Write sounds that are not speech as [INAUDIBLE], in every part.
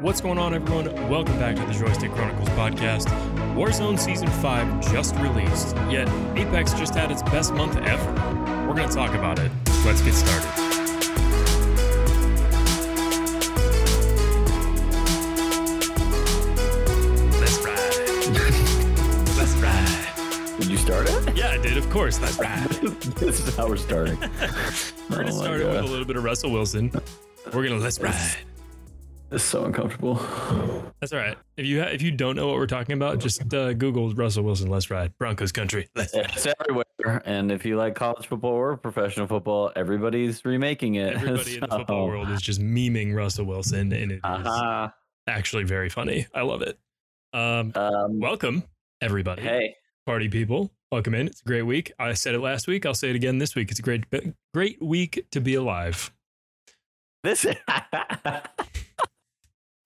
What's going on, everyone? Welcome back to the Joystick Chronicles podcast. Warzone Season 5 just released, yet Apex just had its best month ever. We're going to talk about it. Let's get started. Let's ride. Let's ride. Did you start it? Yeah, I did, of course. Let's ride. [LAUGHS] this is how we're starting. [LAUGHS] We're going to Oh start it with a little bit of Russell Wilson. We're going to let's ride. Is so uncomfortable. [SIGHS] That's all right. If you ha- if you don't know what we're talking about, just uh, Google Russell Wilson. Let's ride Broncos country. [LAUGHS] Let's. It's everywhere. And if you like college football or professional football, everybody's remaking it. Everybody in the [LAUGHS] football world is just memeing Russell Wilson, and it is Uh-huh. actually very funny. I love it. Um, Um, welcome everybody, hey, party people. Welcome in. It's a great week. I said it last week. I'll say it again this week. It's a great great week to be alive. this. [LAUGHS]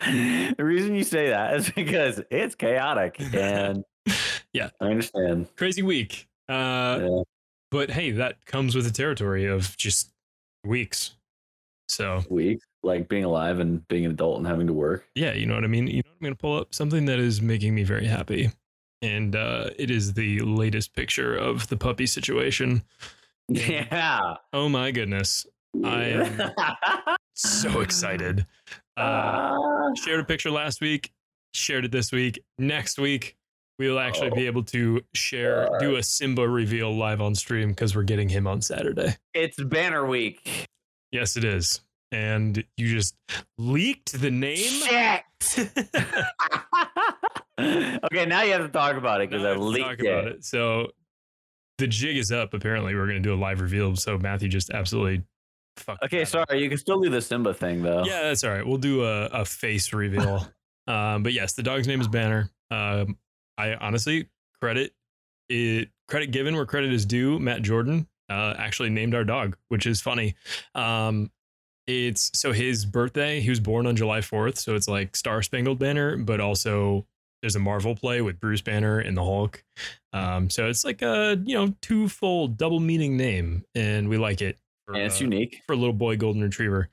[LAUGHS] the reason you say that is [LAUGHS] because it's chaotic, and [LAUGHS] Yeah. I understand. Crazy week. Uh, Yeah. but hey, that comes with the territory of just weeks. So Week like being alive and being an adult and having to work. yeah, you know what I mean? You know, I'm to pull up something that is making me very happy. And uh, it is the latest picture of the puppy situation. Yeah. Oh my goodness. I am so excited. Uh, Ah. shared a picture last week, shared it this week. Next week, we will actually be able to share, do a Simba reveal live on stream because we're getting him on Saturday. it's banner week. Yes, it is. And you just leaked the name. Shit. [LAUGHS] okay, now you have to talk about it because I leaked talk it. about it. So the jig is up. Apparently, we're going to do a live reveal. So Matthew just absolutely fucked. Okay, up. sorry. You can still do the Simba thing though. Yeah, that's all right. We'll do a, a face reveal. [LAUGHS] um, but yes, the dog's name is Banner. Um, I honestly credit it credit given where credit is due. Matt Jordan uh, actually named our dog, which is funny. Um, it's so his birthday. He was born on July fourth, so it's like Star Spangled Banner, but also there's a Marvel play with Bruce Banner and the Hulk. Um, so it's like a you know twofold double meaning name, and we like it. For, and it's uh, unique. for a little boy golden retriever.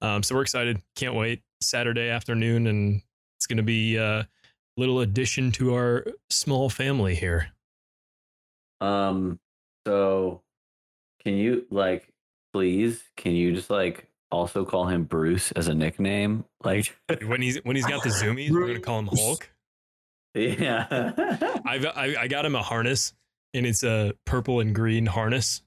Um, so we're excited. Can't wait. Saturday afternoon, and it's going to be a little addition to our small family here. Um, so can you like, please, can you just like also call him Bruce as a nickname? Like, [LAUGHS] When he's when he's got the zoomies, we're going to call him Hulk. yeah. I've I, I got him a harness, and it's a purple and green harness.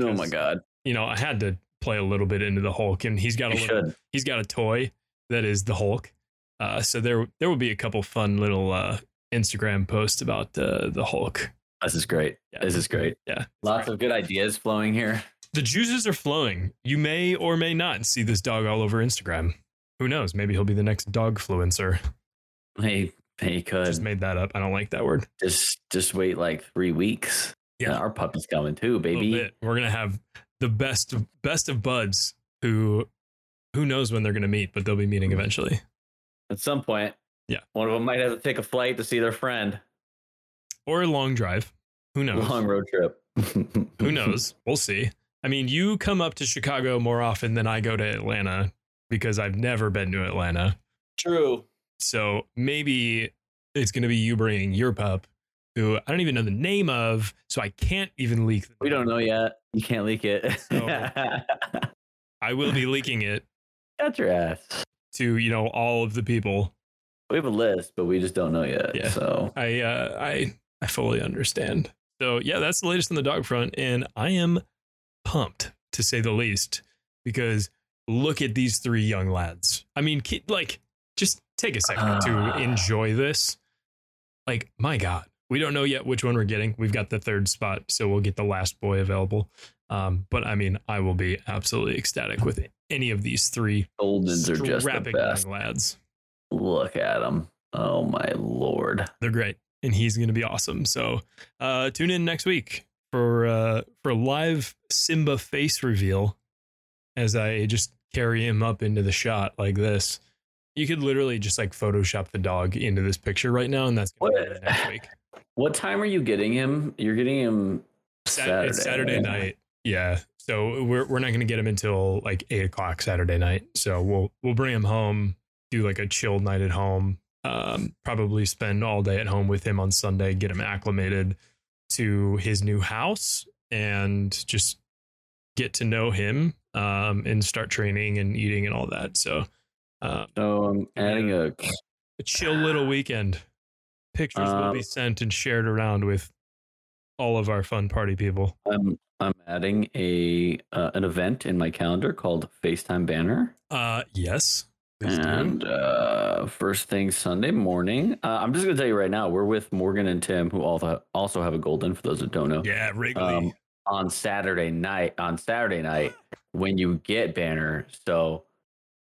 oh my god, You know, I had to play a little bit into the Hulk, and he's got a little should. he's got a toy that is the Hulk. Uh, so there there will be a couple fun little uh, Instagram posts about uh, the Hulk. This is great. Yeah. This is great. Yeah, Lots of good ideas flowing here. the juices are flowing. You may or may not see this dog all over Instagram. Who knows? Maybe he'll be the next dog fluencer. Hey, hey, could Just made that up. I don't like that word. just just wait like three weeks. Yeah. our puppy's coming too, baby. We're gonna have the best best of buds who who knows when they're gonna meet, but they'll be meeting mm-hmm. eventually. At some point, Yeah. one of them might have to take a flight to see their friend. Or a long drive. Who knows? Long road trip. [LAUGHS] Who knows? We'll see. I mean, you come up to Chicago more often than I go to Atlanta because I've never been to Atlanta. True. So maybe it's going to be you bringing your pup, who I don't even know the name of, so I can't even leak. the We don't know yet. You can't leak it. So- [LAUGHS] I will be leaking it Got your ass. to you know all of the people. We have a list, but we just don't know yet. Yeah. So I uh, I I fully understand. So yeah, that's the latest on the dog front, and I am pumped to say the least because look at these three young lads. I mean, like just take a second to Ah. enjoy this. Like my God, we don't know yet which one we're getting. We've got the third spot, so we'll get the last boy available. Um, but I mean, I will be absolutely ecstatic with any of these three Goldens are just the best. lads. Look at them. Oh my lord. they're great and he's going to be awesome so uh tune in next week for uh for a live simba face reveal as i just carry him up into the shot like this you could literally just like photoshop the dog into this picture right now and that's going to be next week What time are you getting him? You're getting him Saturday. it's saturday right? night yeah so we're, we're not going to get him until like eight o'clock saturday night so we'll we'll bring him home do like a chill night at home. Um, probably spend all day at home with him on Sunday, get him acclimated to his new house, and just get to know him um, and start training and eating and all that. So, uh, So I'm adding a a chill little weekend. Pictures will be Um, sent and shared around with all of our fun party people. I'm I'm adding a uh, an event in my calendar called FaceTime Banner. Uh, yes. And uh, first thing Sunday morning, uh, I'm just gonna tell you right now, we're with Morgan and Tim, who also also have a golden. For those that don't know, yeah, Wrigley. um, on Saturday night. On Saturday night, when you get Banner, so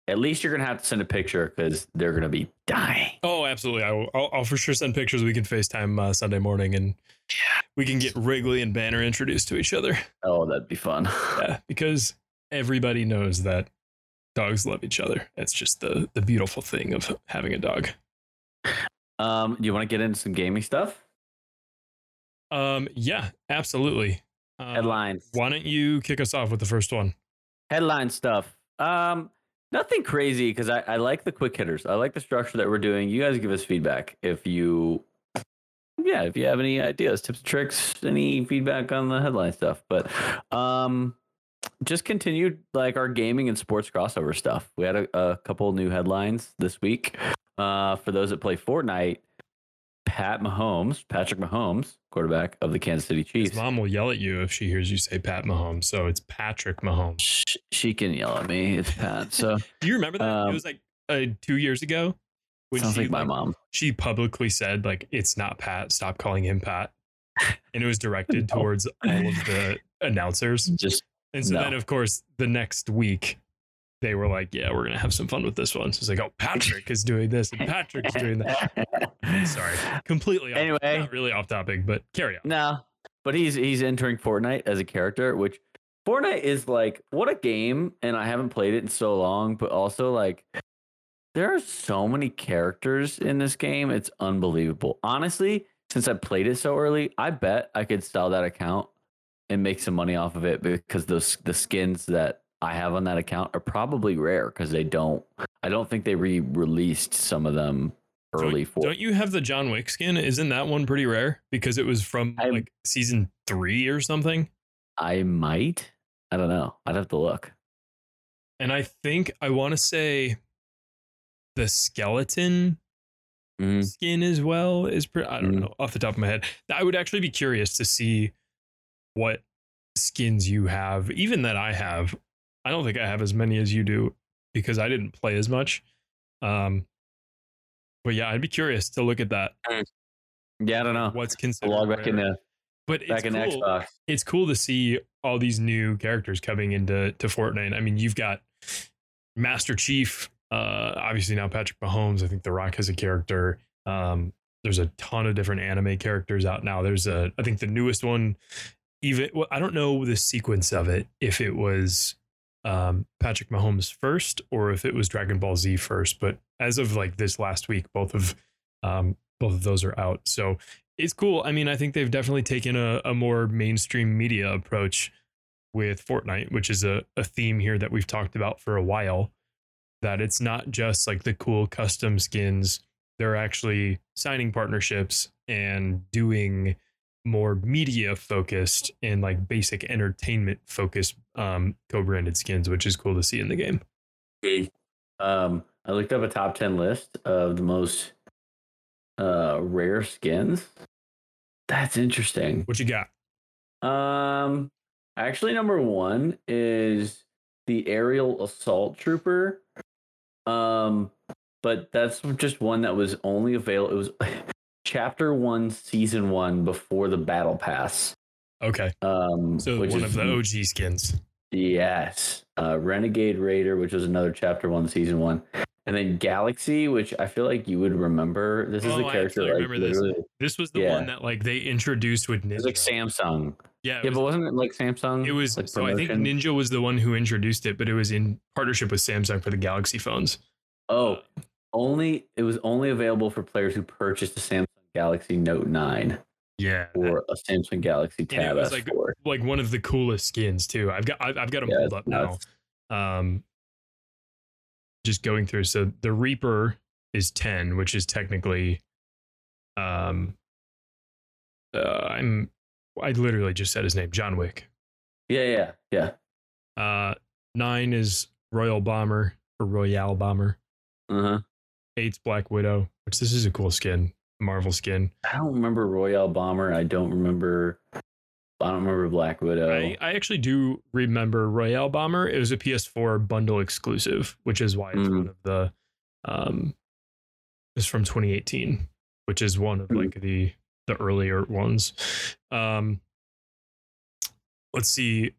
at least you're gonna have to send a picture because they're gonna be dying. oh, absolutely. I will, I'll, I'll for sure send pictures. We can FaceTime uh, Sunday morning and we can get Wrigley and Banner introduced to each other. Oh, that'd be fun. [LAUGHS] Yeah, because everybody knows that dogs love each other. That's just the, the beautiful thing of having a dog. Um, do you want to get into some gaming stuff? Um, yeah, absolutely. Uh, Headlines. Why don't you kick us off with the first one? headline stuff. Um, nothing crazy because I, I like the quick hitters. I like the structure that we're doing. You guys give us feedback if you, yeah, if you have any ideas, tips, tricks, any feedback on the headline stuff. But um, just continued like our gaming and sports crossover stuff. We had a, a couple new headlines this week. Uh, for those that play Fortnite, Pat Mahomes, Patrick Mahomes, quarterback of the Kansas City His Chiefs. mom will yell at you if she hears you say Pat Mahomes. So it's Patrick Mahomes. Sh- She can yell at me. It's Pat. So [LAUGHS] Do you remember that? Um, it was like uh, two years ago. When sounds she, like my mom. she publicly said like it's not Pat. Stop calling him Pat. And it was directed [LAUGHS] No. towards all of the announcers. Just And so No. then, of course, the next week they were like, "Yeah, we're gonna have some fun with this one." So it's like, "Oh, Patrick is doing this, and Patrick's doing that." [LAUGHS] Sorry, completely. Off, Anyway. not really off topic, but carry on. No, but he's he's entering Fortnite as a character, which Fortnite is like what a game, and I haven't played it in so long. But also like, there are so many characters in this game; it's unbelievable. Honestly, since I played it so early, I bet I could sell that account and make some money off of it because those the skins that I have on that account are probably rare because they don't. I don't think they re-released some of them early Don't, for. don't you have the John Wick skin? Isn't that one pretty rare because it was from I'm- like season three or something? I might. I don't know. I'd have to look. And I think I want to say the skeleton Mhm. skin as well is pretty. I don't Mhm. know off the top of my head. I would actually be curious to see what skins you have, even that I have. I don't think I have as many as you do because I didn't play as much. Um, but yeah, I'd be curious to look at that. Yeah, I don't know. What's considered log back rare. into but it's back in cool. Xbox. It's cool to see all these new characters coming into to Fortnite. I mean, you've got Master Chief, uh, obviously now Patrick Mahomes. I think The Rock has a character. Um, there's a ton of different anime characters out now. There's a, I think the newest one, even well, I don't know the sequence of it, if it was um, Patrick Mahomes first or if it was Dragon Ball Z first. But as of like this last week, both of um, both of those are out. So it's cool. I mean, I think they've definitely taken a, a more mainstream media approach with Fortnite, which is a, a theme here that we've talked about for a while. That it's not just like the cool custom skins, they're actually signing partnerships and doing more media focused and like basic entertainment focused um, co branded skins, which is cool to see in the game. Okay. Um, I looked up a top ten list of the most uh rare skins. That's interesting. What you got? Um, actually, number one is the aerial assault trooper. Um, but that's just one that was only available. It was [LAUGHS] chapter one, season one, before the battle pass. Okay. Um, So one of the OG skins. Yes. Uh, Renegade Raider, which was another chapter one, season one. And then Galaxy, which I feel like you would remember. This is Oh, a I character actually like remember this. This was the Yeah. one that like they introduced with Ninja. It's like Samsung. yeah, it Yeah, was but wasn't it like Samsung? It was like so I think? Ninja was the one who introduced it, but it was in partnership with Samsung for the Galaxy phones. Oh, only it was only available for players who purchased a Samsung Galaxy Note 9 Yeah, or a Samsung Galaxy Tab was like- S4. like one of the coolest skins too. I've got I've, I've got them Yeah, pulled it's up now. Um, just going through. So the Reaper is 10, which is technically um uh, I'm I literally just said his name, John Wick. Yeah, yeah, yeah. Uh nine is Royal Bomber or Royale Bomber. Uh huh. Eight's Black Widow, which this is a cool skin, Marvel skin. I don't remember Royale Bomber. I don't remember. I don't remember Black Widow. I, I actually do remember Royale Bomber. It was a PS4 bundle exclusive, which is why it's Mm. one of the um it's from 2018, which is one of Mm. like the the earlier ones. Um let's see.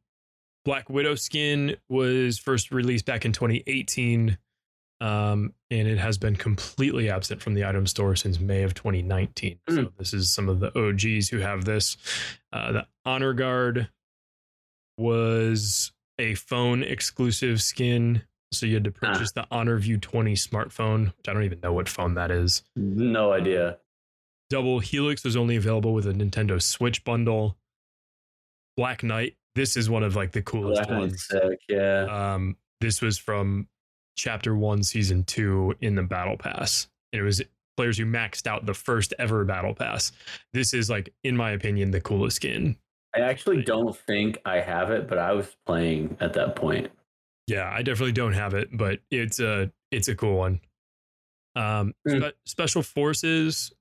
Black Widow skin was first released back in 2018. Um, and it has been completely absent from the item store since May of 2019. So Mm. this is some of the OGs who have this. Uh, the Honor Guard was a phone exclusive skin. So you had to Ah. purchase the Honor View 20 smartphone, which I don't even know what phone that is. no idea. Double Helix was only available with a Nintendo Switch bundle. Black Knight, this is one of like the coolest Black ones. sick. Yeah. Um, this was from chapter one, season two in the battle pass. And it was players who maxed out the first ever battle pass. This is like, in my opinion, the coolest skin. I actually don't think I have it, but I was playing at that point. Yeah, I definitely don't have it, but it's a it's a cool one. Um, Hmm. spe- Special Forces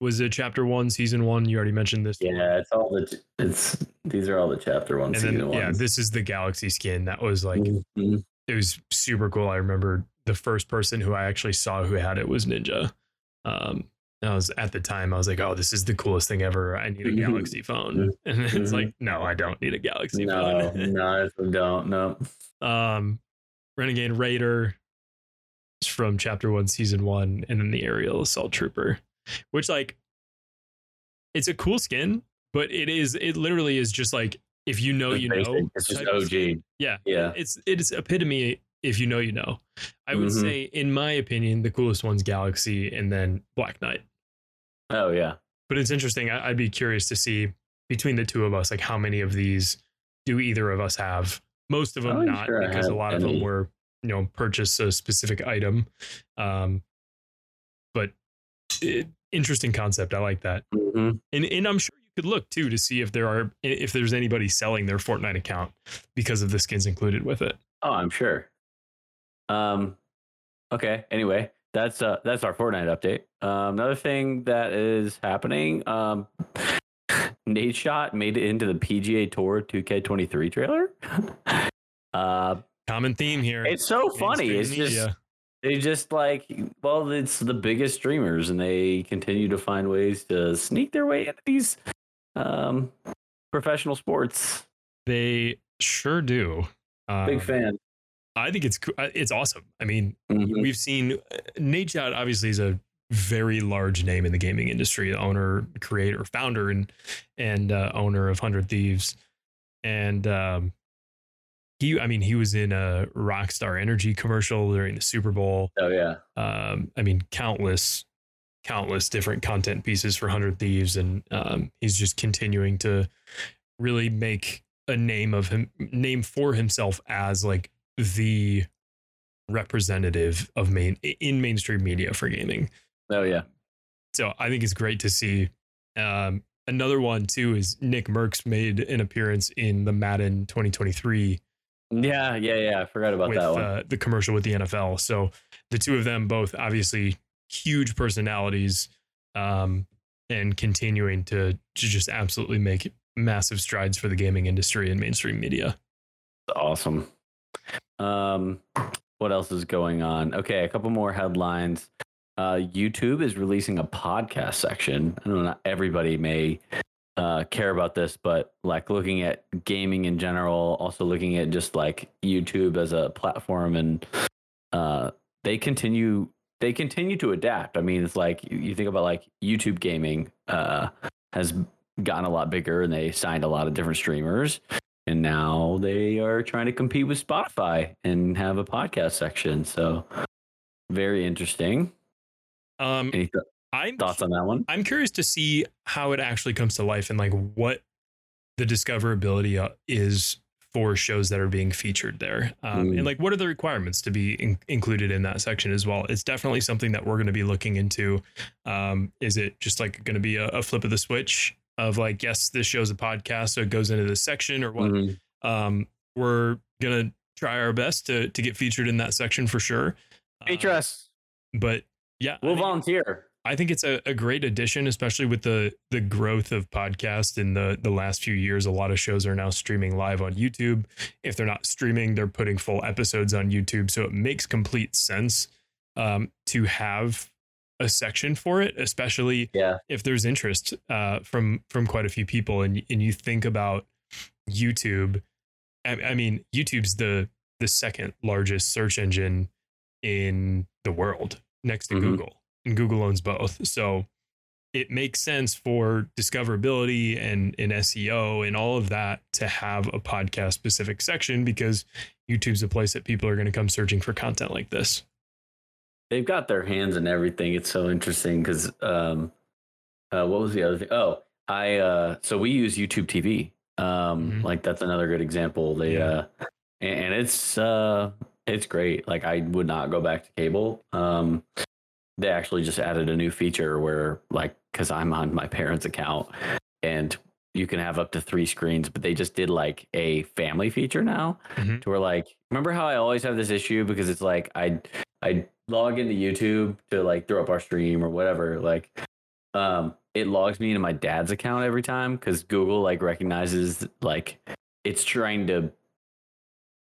was it chapter one, season one. You already mentioned this. one. Yeah, it's all the. It's these are all the chapter one and season then yeah, this is the Galaxy skin that was like Mhm. It was super cool. I remember the first person who I actually saw who had it was Ninja. Um, and I was at the time I was like, oh, this is the coolest thing ever. I need a. [LAUGHS] Galaxy phone, and it's Mhm. like, no, I don't need a Galaxy No, phone. no, [LAUGHS] I don't. No. um, Renegade Raider is from Chapter One, Season One, and then the Aerial Assault Trooper, which like it's a cool skin, but it is it literally is just like if you know It's you basic. know. It's just type of skin. OG. Yeah, Yeah. it's it's epitome if you know you know. I would Mhm. say, in my opinion, the coolest one's Galaxy, and then Black Knight. Oh yeah. But it's interesting. I, I'd be curious to see between the two of us, like how many of these do either of us have? Most of them I'm not, sure because a lot of them were you know purchase a specific item. Um, but it, interesting concept. I like that, hmm and and I'm sure could look too to see if there are if there's anybody selling their Fortnite account because of the skins included with it. Oh, I'm sure. Um. Okay. Anyway, that's uh that's our Fortnite update. Um, another thing that is happening. Um, [LAUGHS] Nadeshot made it into the PGA Tour 2K23 trailer. [LAUGHS] uh, Common theme here. it's so funny. It's just they just like well, it's the biggest streamers, and they continue to find ways to sneak their way into these um professional sports. They sure do. Big Um, fan. I think it's it's awesome. I mean, Mhm. we've seen uh, Nadeshot obviously is a very large name in the gaming industry, owner, creator, founder, and and uh, owner of Hundred Thieves, and um, he. I mean, he was in a Rockstar Energy commercial during the Super Bowl. Oh yeah. um, I mean, countless, countless different content pieces for Hundred Thieves, and um, he's just continuing to really make a name of him, name for himself as like the representative of main in mainstream media for gaming. Oh yeah. So I think it's great to see. Um, another one too is Nickmercs made an appearance in the Madden 2023 Yeah, yeah, yeah. I forgot about with that one. uh, the commercial with the NFL. So the two of them both obviously huge personalities um, and continuing to, to just absolutely make massive strides for the gaming industry and mainstream media. awesome. Um, what else is going on? Okay, a couple more headlines. Uh, YouTube is releasing a podcast section. I don't know not everybody may uh, care about this, but like looking at gaming in general, also looking at just like YouTube as a platform, and uh, they continue they continue to adapt. I mean, it's like you, think about like YouTube gaming uh, has gotten a lot bigger, and they signed a lot of different streamers and now they are trying to compete with Spotify and have a podcast section. So very interesting. Um, Any th- I'm thoughts on that one? I'm curious to see how it actually comes to life and like what the discoverability uh, is for shows that are being featured there um, Mm. and like what are the requirements to be in- included in that section as well it's definitely something that we're going to be looking into um, is it just like going to be a, a flip of the switch of like yes this show's a podcast so it goes into this section or what Mhm. um, we're gonna try our best to to get featured in that section for sure Feature Uh, us. but yeah We'll think- volunteer. I think it's a, a great addition, especially with the the growth of podcast in the the last few years. A lot of shows are now streaming live on YouTube. If they're not streaming, they're putting full episodes on YouTube. So it makes complete sense um, to have a section for it, especially Yeah. if there's interest uh, from from quite a few people. And and you think about YouTube, I, I mean, YouTube's the the second largest search engine in the world next to Mhm. Google, and Google owns both. So it makes sense for discoverability and, and SEO and all of that to have a podcast specific section because YouTube's a place that people are going to come searching for content like this. They've got their hands in everything. It's so interesting because um, uh, what was the other thing? Oh, I uh, so we use YouTube TV. Um, Mhm. like that's another good example. They Yeah. uh, and, and it's uh, it's great. Like I would not go back to cable. Um, they actually just added a new feature where like because I'm on my parents' account and you can have up to three screens, but they just did like a family feature now Mhm. to where like remember how I always have this issue because it's like I I log into YouTube to like throw up our stream or whatever like um it logs me into my dad's account every time because Google like recognizes like it's trying to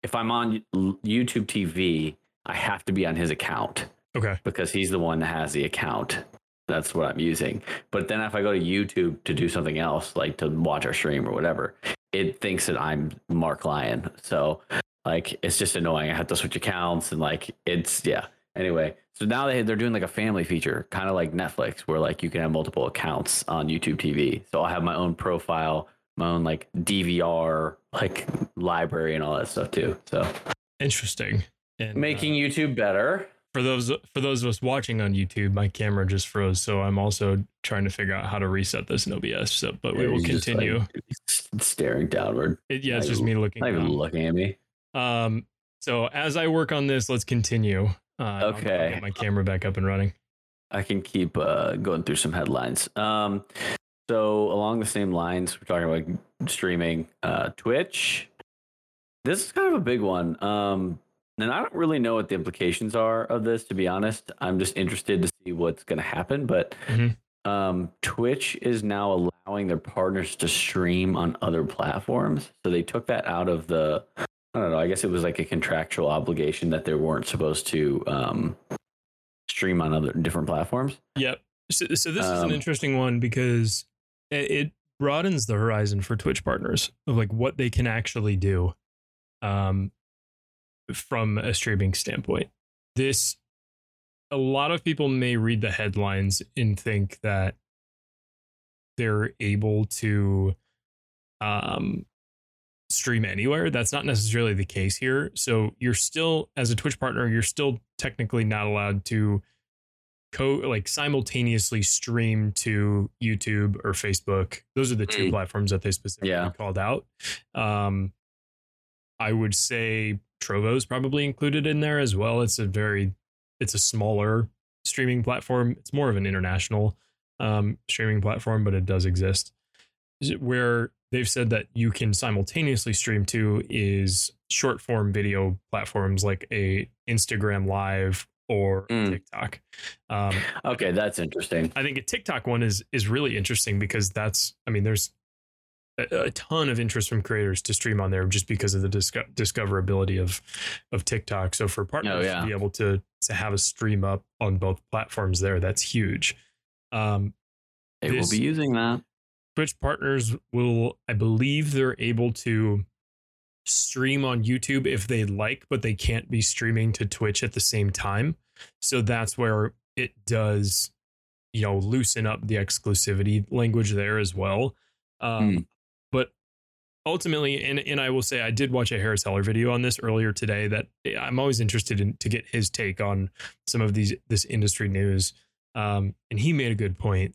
if I'm on YouTube TV I have to be on his account Okay. because he's the one that has the account. That's what I'm using. But then if I go to YouTube to do something else, like to watch our stream or whatever, it thinks that I'm Mark Lyon. So like it's just annoying. I have to switch accounts and like it's yeah. Anyway, so now they they're doing like a family feature, kind of like Netflix, where like you can have multiple accounts on YouTube TV. So I'll have my own profile, my own like DVR like library and all that stuff too. So Interesting. And, uh, making YouTube better. For those for those of us watching on YouTube, my camera just froze, so I'm also trying to figure out how to reset this in OBS. So, but we will just, like, continue. [LAUGHS] staring downward. It, yeah, it's not just even- me looking. Not even looking at me. Um, so as I work on this, let's continue. Uh, Okay. get my camera back up and running. I can keep uh, going through some headlines. Um, so along the same lines, we're talking about streaming. Uh, Twitch. This is kind of a big one. Um, and I don't really know what the implications are of this, to be honest. I'm just interested to see what's going to happen. But Mhm. um, Twitch is now allowing their partners to stream on other platforms. So they took that out of the. I don't know. I guess it was like a contractual obligation that they weren't supposed to um, stream on other different platforms. Yep. So, so this is an Um, interesting one because it, it broadens the horizon for Twitch partners of like what they can actually do, um, from a streaming standpoint. This, a lot of people may read the headlines and think that they're able to, um, stream anywhere. That's not necessarily the case here. So you're still, as a Twitch partner, you're still technically not allowed to co like simultaneously stream to YouTube or Facebook. Those are the two Mm. platforms that they specifically Yeah. called out. Um, I would say Trovo's probably included in there as well. It's a very, it's a smaller streaming platform. It's more of an international um, streaming platform, but it does exist. Where they've said that you can simultaneously stream to is short form video platforms like a Instagram Live or Mm. TikTok. Um, Okay, that's interesting. I think a TikTok one is is really interesting because that's I mean there's a, a ton of interest from creators to stream on there just because of the disco- discoverability of of TikTok. So for partners Oh, yeah. to be able to to have a stream up on both platforms there, that's huge. Um, They will be using that. Twitch partners will, I believe, they're able to stream on YouTube if they like, but they can't be streaming to Twitch at the same time. So that's where it does, you know, loosen up the exclusivity language there as well. Um, Hmm. Ultimately, and and I will say, I did watch a Harris Heller video on this earlier today. That I'm always interested in to get his take on some of these this industry news. Um, and he made a good point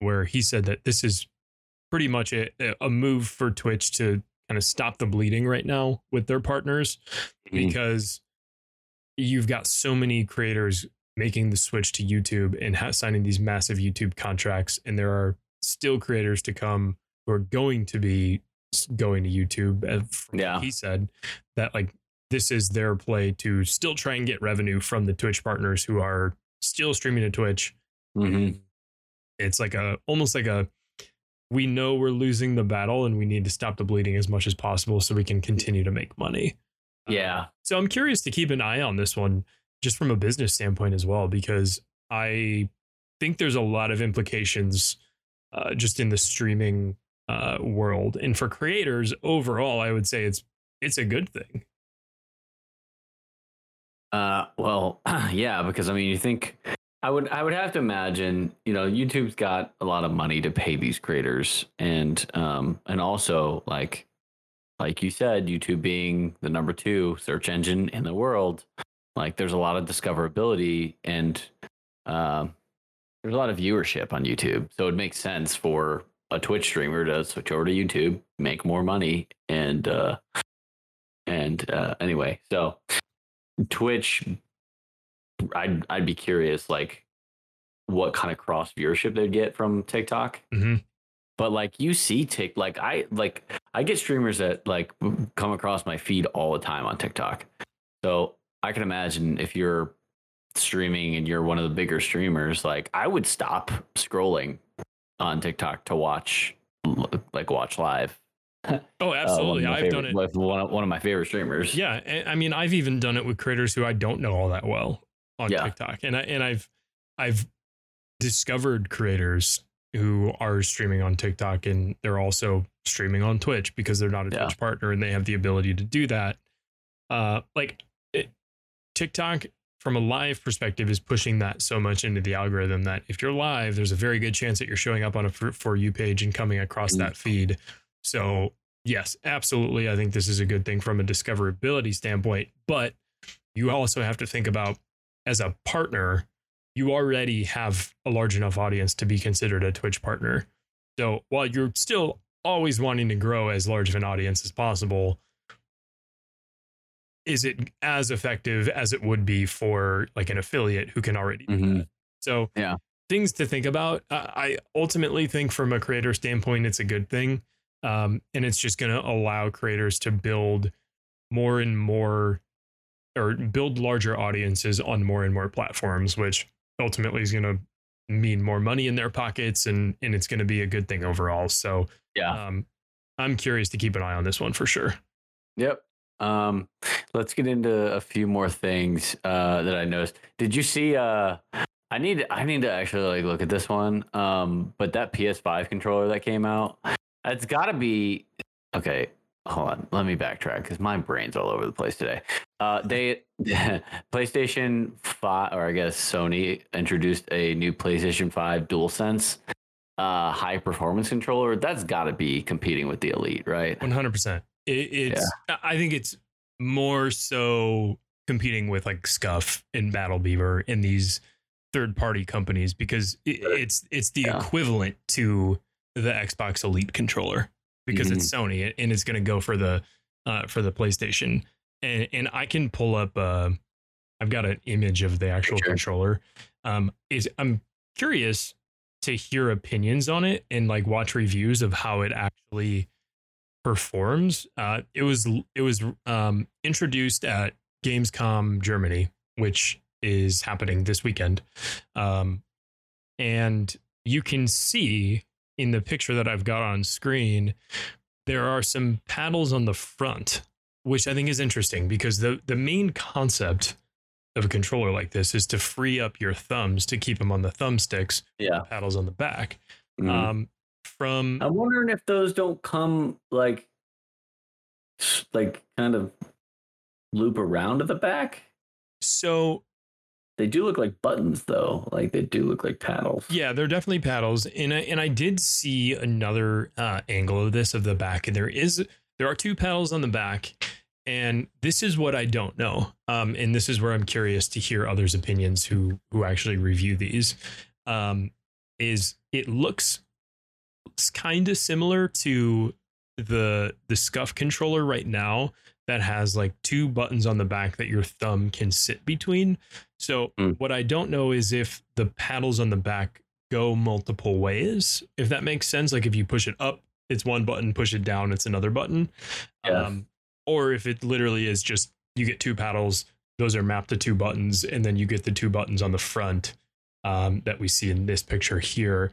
where he said that this is pretty much a, a move for Twitch to kind of stop the bleeding right now with their partners Mhm. because you've got so many creators making the switch to YouTube and ha- signing these massive YouTube contracts, and there are still creators to come who are going to be going to YouTube. uh, Yeah. he said that like this is their play to still try and get revenue from the Twitch partners who are still streaming to Twitch. Mhm. It's like a almost like a we know we're losing the battle and we need to stop the bleeding as much as possible so we can continue to make money. Um, Yeah. so I'm curious to keep an eye on this one just from a business standpoint as well, because I think there's a lot of implications uh, just in the streaming uh, world. And for creators overall, I would say it's it's a good thing. Uh, well, [CLEARS THROAT] yeah, because I mean, you think I would I would have to imagine, you know, YouTube's got a lot of money to pay these creators, and um, and also like like you said, YouTube being the number two search engine in the world, like there's a lot of discoverability and um, there's a lot of viewership on YouTube, so it makes sense for a Twitch streamer to switch over to YouTube, make more money, and uh, and uh, anyway, so Twitch, I'd I'd be curious, like what kind of cross viewership they'd get from TikTok. Mhm. But like you see, Tik like I like I get streamers that like come across my feed all the time on TikTok. So I can imagine if you're streaming and you're one of the bigger streamers, like I would stop scrolling on TikTok to watch like watch live. [LAUGHS] Oh, Uh, absolutely. my I've favorite- done it. with one of, one of my favorite streamers. Yeah, I mean, I've even done it with creators who I don't know all that well on Yeah. TikTok, and I and I've I've discovered creators who are streaming on TikTok and they're also streaming on Twitch because they're not a Yeah. Twitch partner and they have the ability to do that. Uh, like it, TikTok from a live perspective is pushing that so much into the algorithm that if you're live, there's a very good chance that you're showing up on a for, for you page and coming across Mhm. that feed. So yes, absolutely. I think this is a good thing from a discoverability standpoint, but you also have to think about as a partner, you already have a large enough audience to be considered a Twitch partner. So while you're still always wanting to grow as large of an audience as possible, is it as effective as it would be for like an affiliate who can already do Mhm. that? So Yeah. things to think about. Uh, I ultimately think from a creator standpoint, it's a good thing. Um, and it's just going to allow creators to build more and more or build larger audiences on more and more platforms, which ultimately is going to mean more money in their pockets and, and it's going to be a good thing overall. So Yeah. um, I'm curious to keep an eye on this one for sure. Yep. Um, let's get into a few more things uh, that I noticed. Did you see? Uh, I need I need to actually like look at this one. Um, but that PS5 controller that came out, it's got to be okay. Hold on, let me backtrack because my brain's all over the place today. Uh, they [LAUGHS] PlayStation Five, or I guess Sony introduced a new PlayStation Five DualSense uh, high performance controller. That's got to be competing with the Elite, right? 100%. It, it's, I think it's more so competing with like Scuff and Battle Beaver and these third party companies because it, it's, it's the Yeah. equivalent to the Xbox Elite controller because it's Mm-hmm. Sony and it's going to go for the, uh, for the PlayStation. And, and I can pull up, uh, I've got an image of the actual Sure. controller. Um, is I'm curious to hear opinions on it and like watch reviews of how it actually performs. Uh, it was it was um, introduced at Gamescom Germany, which is happening this weekend, um, and you can see in the picture that I've got on screen there are some paddles on the front, which I think is interesting because the the main concept of a controller like this is to free up your thumbs to keep them on the thumbsticks, Yeah. paddles on the back. Mhm. Um, from I'm wondering if those don't come like, like kind of loop around to the back. so They do look like buttons, though. Like they do look like paddles. Yeah, they're definitely paddles, and I, and I did see another uh, angle of this of the back, and there is there are two paddles on the back, and this is what I don't know, um, and this is where I'm curious to hear others' opinions who who actually review these. Um, is it looks kind of similar to the the scuff controller right now that has like two buttons on the back that your thumb can sit between. So Mm. what I don't know is if the paddles on the back go multiple ways. If that makes sense, like if you push it up, it's one button, push it down, it's another button. Yeah. Um, or if it literally is just you get two paddles, those are mapped to two buttons, and then you get the two buttons on the front um, that we see in this picture here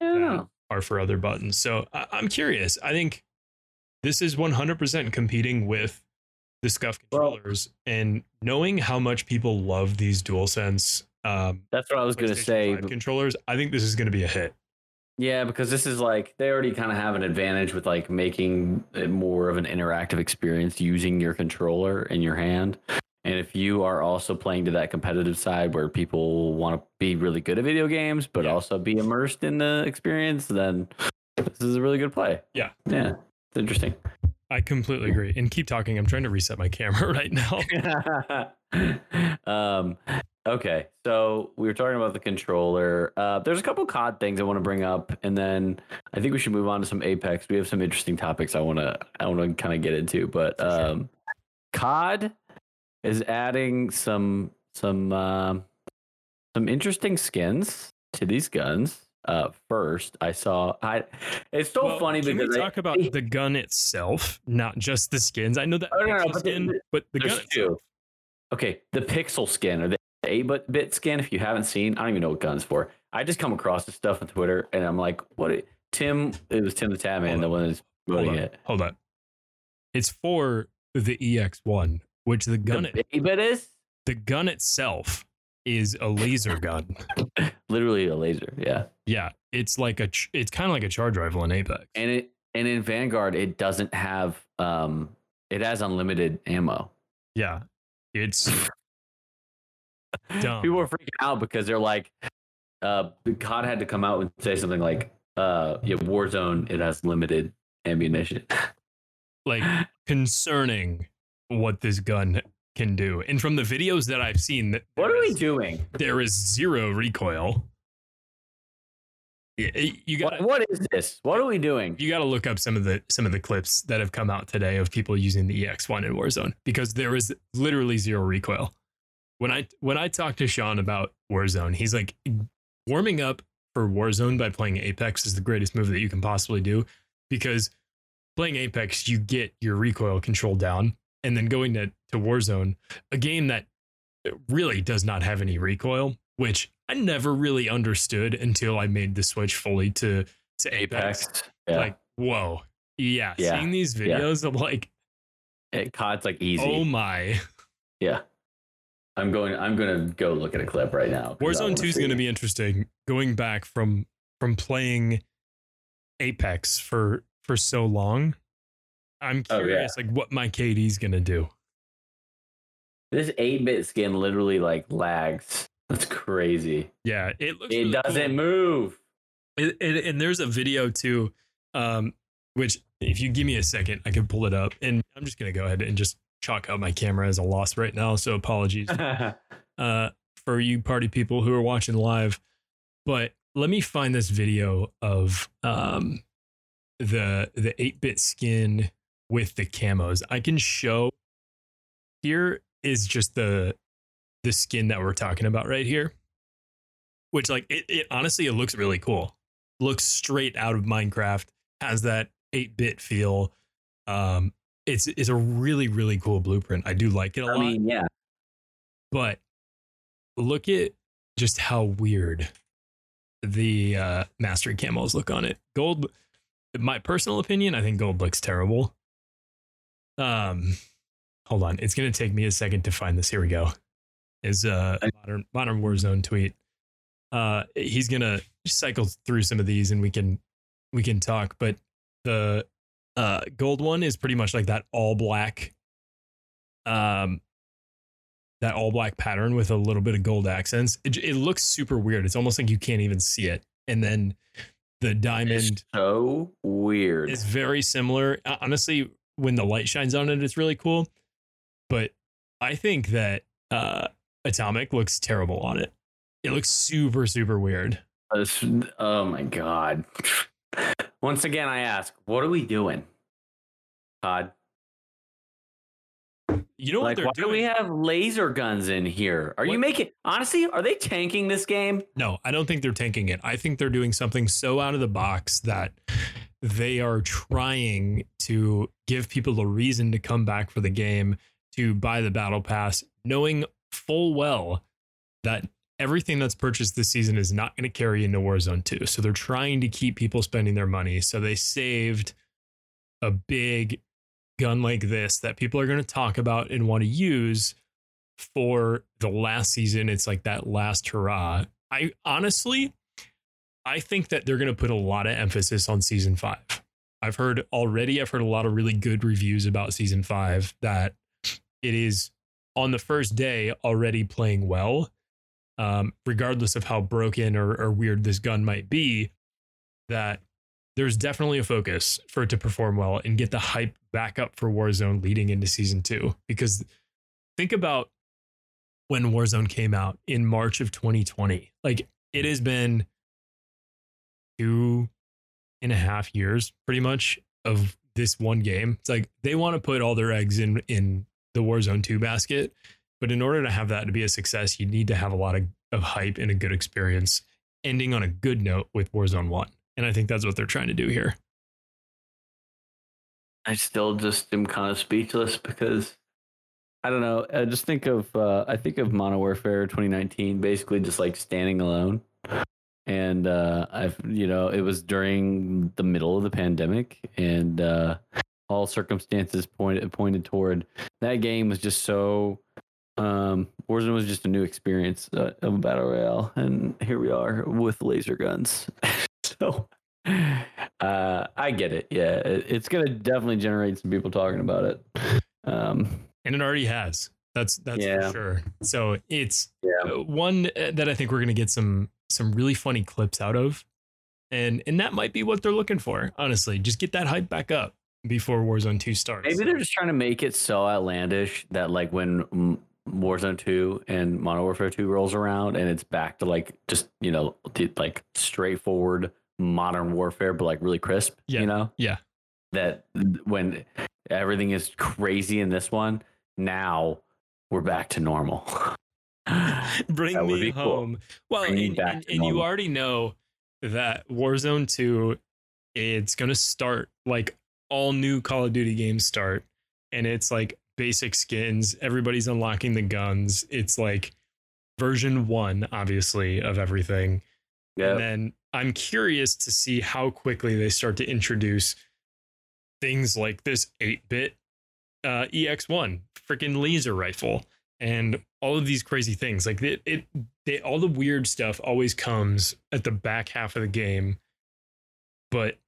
Yeah. Are for other buttons. So I- I'm curious. I think this is 100% competing with the Scuff Well- controllers, and knowing how much people love these DualSense um, That's what I was gonna say. controllers, I think this is going to be a hit. Yeah, because this is like they already kind of have an advantage with like making it more of an interactive experience using your controller in your hand. And if you are also playing to that competitive side where people want to be really good at video games but Yeah. also be immersed in the experience, then this is a really good play. Yeah. Yeah. It's interesting. I completely agree. And keep talking. I'm trying to reset my camera [LAUGHS] right now. [LAUGHS] um, okay, so we were talking about the controller. Uh, there's a couple COD things I want to bring up, and then I think we should move on to some Apex. We have some interesting topics I want to I want to kind of get into, but um, COD is adding some some um, some interesting skins to these guns. Uh, first, I saw I. It's so Well, funny can because we I- talk about [LAUGHS] the gun itself, not just the skins? I know that Oh, no, no, but the- skin, but the gun two. Okay, the pixel skin or the 8 bit skin, if you haven't seen, I don't even know what guns for. I just come across this stuff on Twitter and I'm like, what? It, Tim, it was Tim the Tatman, Hold the one that's promoting it. hold on. It's for the EX1, which the gun The 8 bit is the gun itself is a laser gun. [LAUGHS] literally a laser. Yeah. Yeah, it's like a ch- it's kind of like a charge rifle in Apex. And it, and in Vanguard, it doesn't have, um, it has unlimited ammo. yeah, it's [LAUGHS] dumb. People were freaking out because they're like, uh, COD had to come out and say something like, uh, yeah, Warzone, it has limited ammunition. [LAUGHS] like concerning what this gun can do. And from the videos that I've seen, what are we is- doing? There is zero recoil. You got What, what is this? What are we doing? you got to look up some of the some of the clips that have come out today of people using the EX1 in Warzone because there is literally zero recoil. When I when I talked to Sean about Warzone, he's like warming up for Warzone by playing Apex is the greatest move that you can possibly do because playing Apex you get your recoil control down and then going to to Warzone, a game that really does not have any recoil, which I never really understood until I made the switch fully to to Apex Apex. Yeah. like whoa yeah, Yeah, seeing these yeah. videos of like it, COD's like easy. oh my yeah. I'm going. I'm going to go look at a clip right now. Warzone 2 is going to be interesting going back from from playing apex for for so long i'm Oh, yeah. curious like what my kd's going to do This 8-bit skin literally like lags. [LAUGHS] That's crazy. yeah it looks It really doesn't cool. move. It- it- and there's a video too um which if you give me a second i can pull it up and i'm just going to go ahead and just chalk out my camera as a loss right now so apologies [LAUGHS] uh, for you party people who are watching live. But let me find this video of um, the the eight bit skin with the camos. I can show. Here is just the the skin that we're talking about right here, which like it, it honestly it looks really cool. Looks straight out of Minecraft. Has that eight bit feel. Um, it's it's a really really cool blueprint. I do like it a I lot mean, yeah. but look at just how weird the uh, mastery camos look on it. Gold, my personal opinion, I think gold looks terrible. Um, hold on, it's gonna take me a second to find this. Here we go. Is uh modern modern Warzone tweet. Uh, he's gonna cycle through some of these and we can we can talk. But the uh gold one is pretty much like that all black um that all black pattern with a little bit of gold accents. It, it looks super weird. It's almost like you can't even see it. And then the diamond It's so weird. It's very similar. Honestly, when the light shines on it, it's really cool. But I think that uh, Atomic looks terrible on it. It looks super, super weird. Oh my god. [LAUGHS] Once again, I ask, what are we doing? COD. You know like, what why they're do we have laser guns in here? Are you making honestly? Are they tanking this game? No, I don't think they're tanking it. I think they're doing something so out of the box that they are trying to give people a reason to come back for the game, to buy the battle pass, knowing full well that everything that's purchased this season is not going to carry into Warzone 2. So they're trying to keep people spending their money. So they saved a big gun like this that people are going to talk about and want to use for the last season. It's like that last hurrah. I honestly, I think that they're going to put a lot of emphasis on season five. I've heard already, I've heard a lot of really good reviews about season five that it is on the first day already playing well, um, regardless of how broken or, or weird this gun might be. That there's definitely a focus for it to perform well and get the hype back up for Warzone leading into season two. Because think about when Warzone came out in March of 2020. Like it has been two and a half years pretty much of this one game. It's like they want to put all their eggs in in the Warzone 2 basket. But in order to have that to be a success, you need to have a lot of, of hype and a good experience, ending on a good note with Warzone 1. And I think that's what they're trying to do here. I still just am kind of speechless because I don't know. I just think of uh, I think of Modern Warfare 2019, basically just like standing alone. And uh, I've you know it was during the middle of the pandemic, and uh, all circumstances pointed pointed toward that game was just so. Um, Warzone was just a new experience uh, of a battle royale, and here we are with laser guns. [LAUGHS] so uh, I get it. Yeah, it, it's gonna definitely generate some people talking about it. Um, And it already has. That's that's Yeah. for sure. So it's Yeah. uh, one uh, that I think we're going to get some some really funny clips out of. And and that might be what they're looking for. Honestly, just get that hype back up before Warzone 2 starts. maybe they're just trying to make it so outlandish that like when Warzone 2 and Modern Warfare 2 rolls around and it's back to like just you know like straightforward modern warfare, but like really crisp. Yeah. You know. Yeah. That when everything is crazy in this one, now we're back to normal. [LAUGHS] [LAUGHS] Bring me be cool. home. Well, Bring and, and, and you already know that Warzone 2 it's going to start like all new Call of Duty games start and it's like basic skins, everybody's unlocking the guns. It's like version 1 obviously of everything. yeah. And then I'm curious to see how quickly they start to introduce things like this 8 bit uh, EX1, freaking laser rifle, and all of these crazy things. Like it, it they, all the weird stuff always comes at the back half of the game. But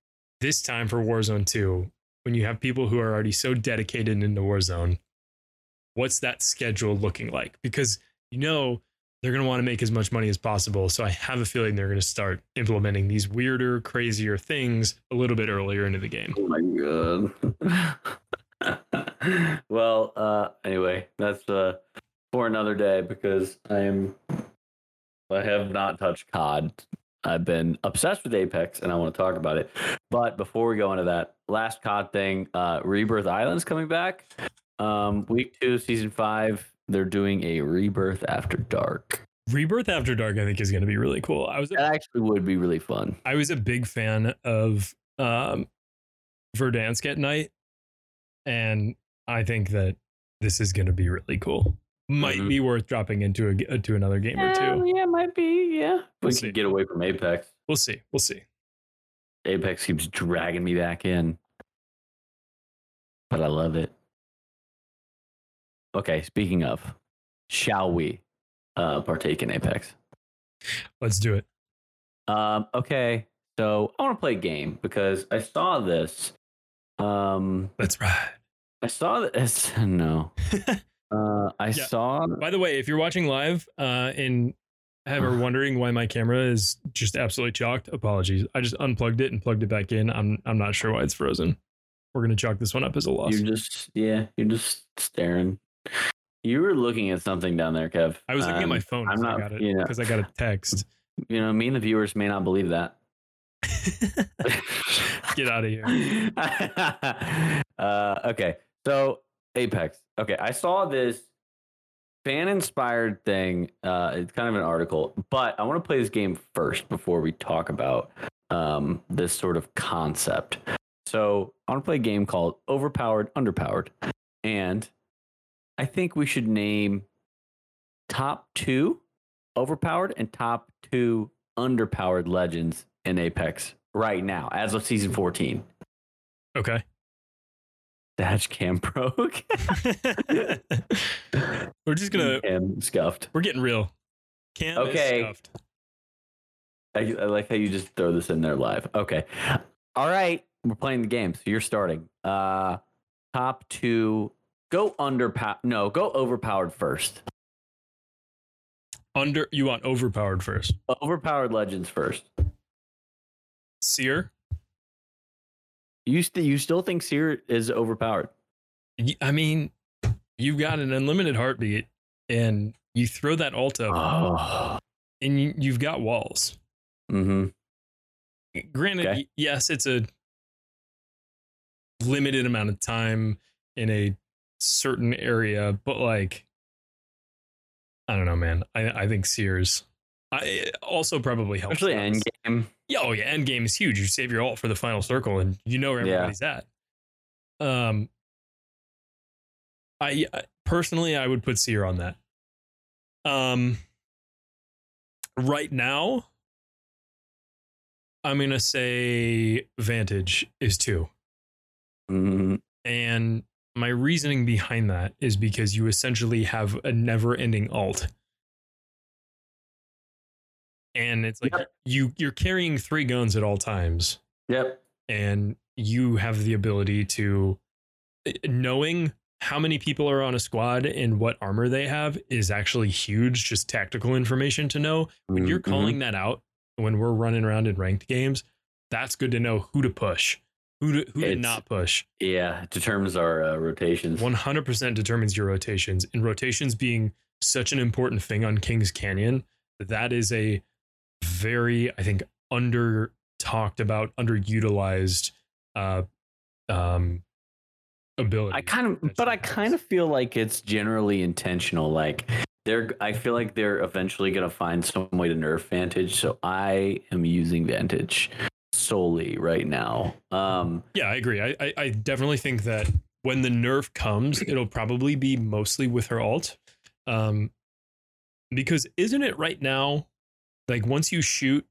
this time for Warzone 2, when you have people who are already so dedicated into Warzone, what's that schedule looking like? Because you know they're going to want to make as much money as possible. So I have a feeling they're going to start implementing these weirder, crazier things a little bit earlier into the game. Oh my god. [LAUGHS] well, uh anyway, that's uh for another day because I am I have not touched COD. I've been obsessed with Apex and I want to talk about it. But before we go into that, last COD thing, uh Rebirth Island's coming back. Um week 2 season 5, they're doing a Rebirth After Dark. Rebirth After Dark, I think, is going to be really cool. I was a That actually would be really fun. I was a big fan of um, Verdansk at night, and I think that this is going to be really cool. Might Mhm. be worth dropping into a to another game or two. yeah, might be, yeah. We'll we see. can get away from Apex. We'll see. We'll see. Apex keeps dragging me back in. But I love it. Okay, speaking of, shall we uh, partake in Apex? Let's do it. Um, okay, so I want to play a game because I saw this. Um, That's right. I saw this. [LAUGHS] No. [LAUGHS] Uh, I Yeah. saw. By the way, if you're watching live uh, and have are [SIGHS] wondering why my camera is just absolutely chalked, apologies. I just unplugged it and plugged it back in. I'm I'm not sure why it's frozen. We're gonna chalk this one up as a loss. You're just yeah. You're just staring. You were looking at something down there, Kev. I was looking at my Um, phone I'm because I not- got it you know. because I got a text. [LAUGHS] You know, me and the viewers may not believe that. [LAUGHS] Get out of here. [LAUGHS] uh, okay, so Apex. Okay, I saw this fan inspired thing. Uh, it's kind of an article, but I want to play this game first before we talk about um, this sort of concept. So I want to play a game called Overpowered, Underpowered, and I think we should name top two overpowered and top two underpowered legends in Apex right now as of season 14. Okay. Dash cam broke. [LAUGHS] we're just gonna Cam scuffed. we're getting real. Cam Okay. scuffed. I, I like how you just throw this in there live. Okay. All right. We're playing the game. So you're starting. Uh top two. Go underpowered. No, go overpowered first. Under you want overpowered first. Overpowered legends first. Seer. You st- you still think Seer is overpowered? I mean, you've got an unlimited heartbeat, and you throw that ult up, Oh. and you, you've got walls. Mm-hmm. Granted, Okay. yes, it's a limited amount of time in a certain area, but like, I don't know, man. I I think Seer's. I also probably helps. Especially end game. Yeah, oh yeah, end game is huge. You save your ult for the final circle, and you know where Yeah. everybody's at. Um, I, I personally, I would put Seer on that. Um, right now, I'm gonna say Vantage is two, Mm-hmm. and my reasoning behind that is because you essentially have a never-ending ult. And it's like Yep. you you're carrying three guns at all times. Yep. and you have the ability to eh, knowing how many people are on a squad and what armor they have is actually huge just tactical information to know when you're Mhm. calling that out when we're running around in ranked games that's good to know who to push who to who to not push Yeah, determines our uh, rotations. 100% determines your rotations and rotations being such an important thing on kings canyon that is a very i think under talked about underutilized uh um ability I kind of, but I has. kind of feel like it's generally intentional. Like they're, I feel like they're eventually gonna find some way to nerf Vantage. So I am using Vantage solely right now. Um, yeah i agree I, I i definitely think that when the nerf comes it'll probably be mostly with her ult um because isn't it right now like once you shoot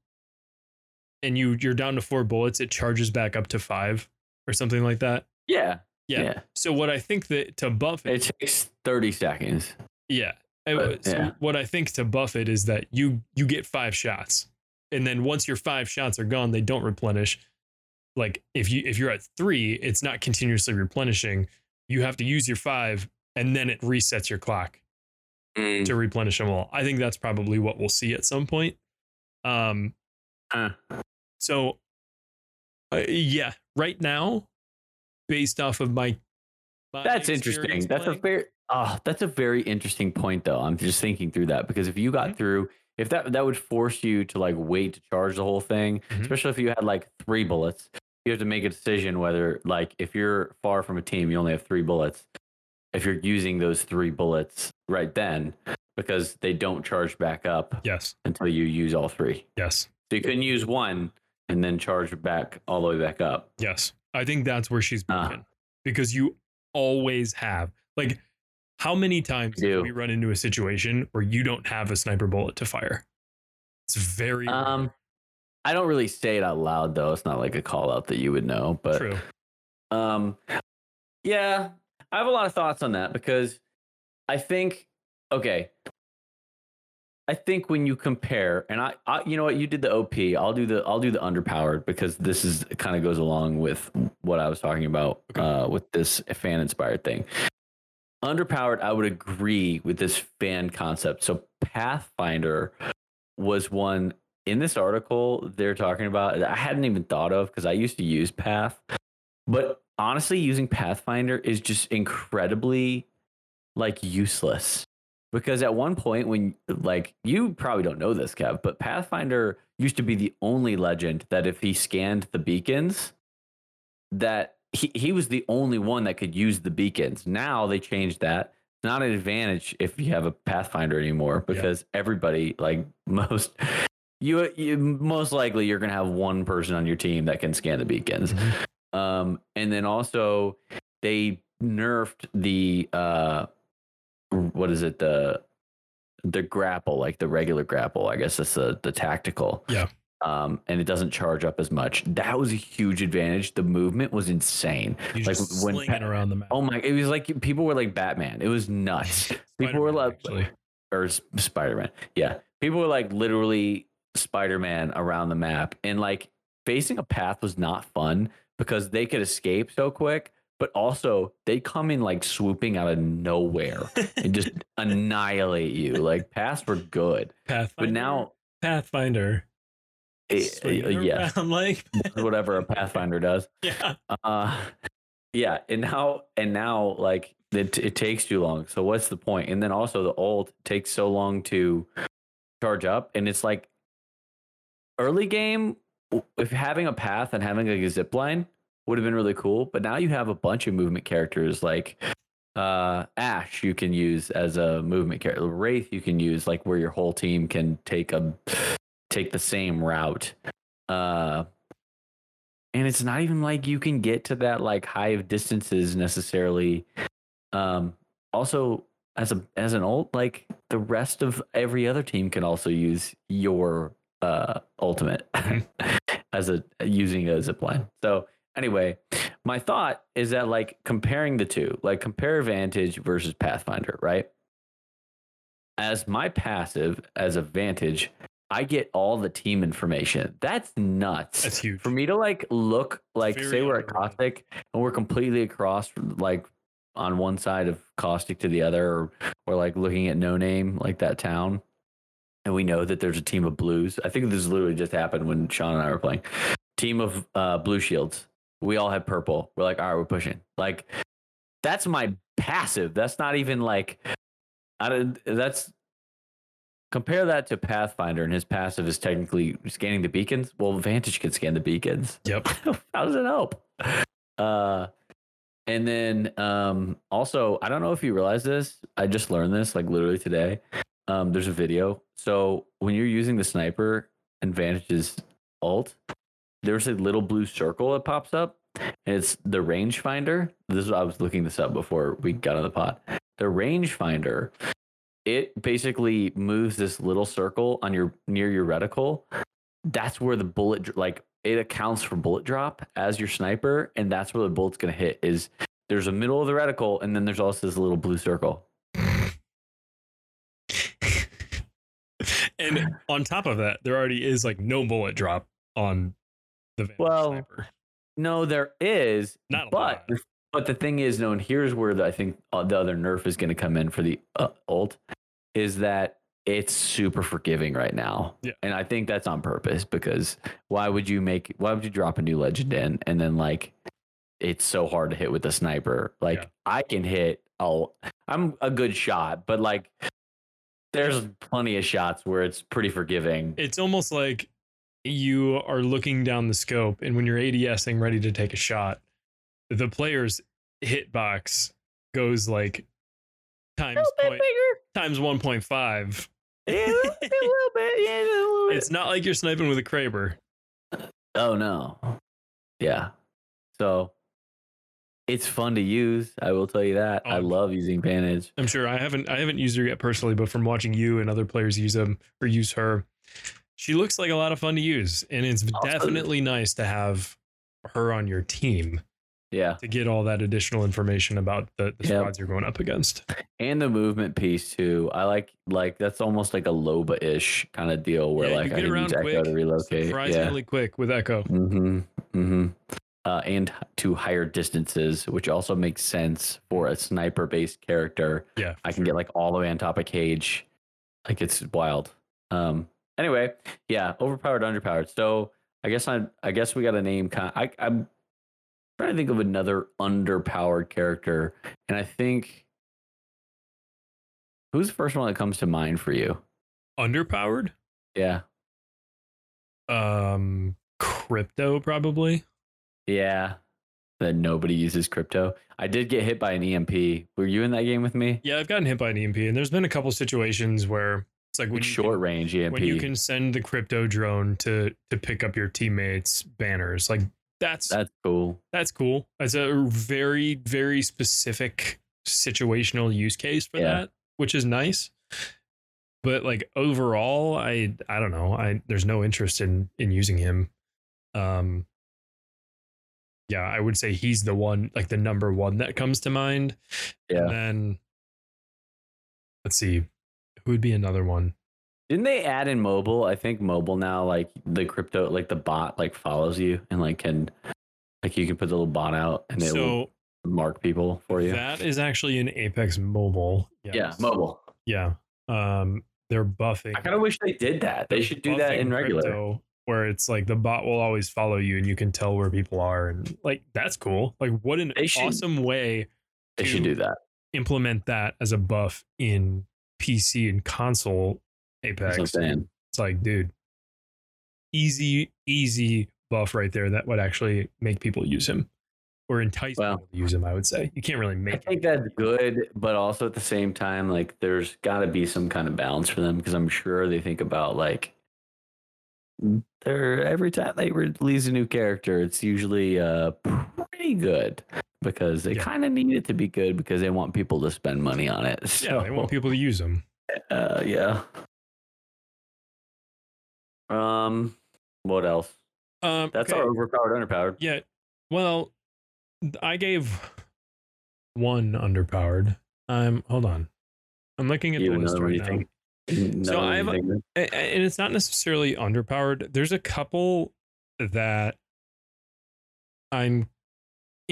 and you you're down to four bullets it charges back up to five or something like that yeah, Yeah. yeah. So what I think that to buff it, It takes thirty seconds. yeah. But, so yeah. what I think to buff it is that you you get five shots, and then once your five shots are gone, they don't replenish. Like if you if you're at three, it's not continuously replenishing. You have to use your five, and then it resets your clock mm. to replenish them all. I think that's probably what we'll see at some point. Um. Huh. So, uh, yeah, right now, based off of my, my That's interesting. That's a playing- very oh, that's a very interesting point though. I'm just thinking through that because if you got Mhm. through if that that would force you to like wait to charge the whole thing, Mhm. especially if you had like three bullets, you have to make a decision whether like if you're far from a team, you only have three bullets. If you're using those three bullets right then, because they don't charge back up Yes. until you use all three. Yes. So you couldn't use one and then charge back all the way back up. Yes. I think that's where she's Ah. broken because you always have like how many times do we run into a situation where you don't have a sniper bullet to fire? It's very rare. Um, I don't really say it out loud though. It's not like a call out that you would know, but true. Um, yeah, I have a lot of thoughts on that because I think, okay, I think when you compare, and I, I, you know what, you did the OP, I'll do the, I'll do the underpowered because this is kind of goes along with what I was talking about Okay. uh, with this fan inspired thing. Underpowered, I would agree with this fan concept. So Pathfinder was one in this article they're talking about that I hadn't even thought of because I used to use Path. But honestly, using Pathfinder is just incredibly like useless. Because at one point when like you probably don't know this, Kev, but Pathfinder used to be the only legend that if he scanned the beacons, that he, he was the only one that could use the beacons. Now they changed that. It's not an advantage if you have a Pathfinder anymore because everybody, like [LAUGHS] most, you, you most likely you're gonna have one person on your team that can scan the beacons. Mhm. Um, and then also they nerfed the uh, what is it the the grapple like the regular grapple. I guess it's the the tactical. Yeah. Um, and it doesn't charge up as much. That was a huge advantage. The movement was insane. You Like, just when slinging around the map. Oh my! It was like people were like Batman. It was nuts. [LAUGHS] people were like, actually. or Spider Man. Yeah, people were like literally Spider Man around the map, and like facing a path was not fun because they could escape so quick, but also they come in like swooping out of nowhere [LAUGHS] and just annihilate you. Like paths were good, Pathfinder. but now, Pathfinder. eh, swinging eh, yeah, [LAUGHS] like whatever a Pathfinder does. [LAUGHS] yeah. Uh, yeah, and now and now like it, it takes too long. So what's the point? And then also the ult takes so long to charge up, and it's like early game. w- If having a path and having like a zip line would have been really cool, but now you have a bunch of movement characters like uh Ash you can use as a movement character. Wraith you can use like where your whole team can take a take the same route. Uh and it's not even like you can get to that like high of distances necessarily um also as a as an ult like the rest of every other team can also use your uh ultimate [LAUGHS] as a using a zip line so anyway my thought is that like comparing the two like compare vantage versus pathfinder right? As my passive as a vantage i get all the team information. That's nuts. That's huge. for me to like look like Very say we're at caustic and we're completely across like on one side of caustic to the other or, or like looking at no name like that town and we know that there's a team of blues. I think this literally just happened when sean and i were playing. Team of uh, blue shields we all had purple we're like all right we're pushing like that's my passive that's not even like i don't that's compare that to pathfinder and his passive is technically scanning the beacons well vantage can scan the beacons Yep. [LAUGHS] how does it help? Uh, and then um, also, I don't know if you realize this. I just learned this like literally today. Um, there's a video. So when you're using the sniper and Vantage's ult, there's a little blue circle that pops up. And it's the rangefinder. This is I was looking this up before we got on the pot. The rangefinder, it basically moves this little circle on your near your reticle. That's where the bullet like it accounts for bullet drop as your sniper, and that's where the bullet's gonna hit. Is there's a middle of the reticle, and then there's also this little blue circle. [LAUGHS] and on top of that, there already is like no bullet drop on the Well, sniper. No, there is, Not a but lot. but the thing is, no, and here's where the, I think uh, the other nerf is gonna come in for the uh, ult, is that it's super forgiving right now. Yeah. And I think that's on purpose because why would you make why would you drop a new legend in and then like it's so hard to hit with the sniper. Like Yeah. I can hit oh I'm a good shot, but like there's plenty of shots where it's pretty forgiving. It's almost like you are looking down the scope, and when you're ADSing ready to take a shot, the player's hitbox goes like times point, times 1.5. Yeah, a little bit, a little [LAUGHS] bit, yeah, a little bit. It's not like you're sniping with a Kraber. Oh no. Yeah. So it's fun to use. I will tell you that. I Um, love using Vantage. I'm sure I haven't I haven't used her yet personally, but from watching you and other players use them or use her, she looks like a lot of fun to use, and it's Also- definitely nice to have her on your team Yeah. to get all that additional information about the, the Yep. squads you're going up against. And the movement piece too. I like like that's almost like a Loba ish kind of deal where Yeah, like I get can around use Echo quick, to relocate. Yeah. Surprisingly quick with Echo. Mm-hmm. Mm-hmm. Uh, and to higher distances, which also makes sense for a sniper based character. Yeah, I can get like all the way on top of cage. Like it's wild. Um anyway, yeah, overpowered, underpowered. So I guess I I guess we got a name kind I I'm trying to think of another underpowered character. And I think who's the first one that comes to mind for you? underpowered. Yeah. Um, crypto probably. Yeah. that nobody uses crypto. I did get hit by an EMP. Were you in that game with me? Yeah, I've gotten hit by an EMP, and there's been a couple situations where it's like when Like short can, range EMP. when you can send the crypto drone to to pick up your teammates' banners. Like that's That's cool. that's cool. It's a very very specific situational use case for Yeah. that, which is nice. But like overall, I I don't know. I there's no interest in in using him. Um yeah, I would say he's the one like the number one that comes to mind. Yeah. And then let's see. Who would be another one? Didn't they add in mobile? I think mobile now, like the crypto, like the bot, like follows you and like can, like you can put the little bot out and it will mark people for you. that is actually in Apex Mobile. Yeah, mobile. Yeah. Um they're buffing. I kind of wish they did that. They should do that in regular. crypto, where it's like the bot will always follow you and you can tell where people are and like that's cool. Like what an They should- awesome way They should do that. implement that as a buff in PC and console That's what I'm Apex. saying. It's like, dude, easy, easy buff right there that would actually make people use him or entice Well- people to use him. I would say you can't really make. I think that's good, but also at the same time, like there's got to be some kind of balance for them because I'm sure they think about like they're every time they release a new character, it's usually uh pretty good because they Yeah. kind of need it to be good because they want people to spend money on it. So, [LAUGHS] Yeah, they want people to use them. [LAUGHS] Uh, yeah. Um, what else? Um, That's okay. our overpowered, underpowered. Yeah. Well, I gave one underpowered. Um, hold on. I'm looking at You the list right now. [CLEARS THROAT] So I have a- anything? A- a- and it's not necessarily underpowered. There's a couple that I'm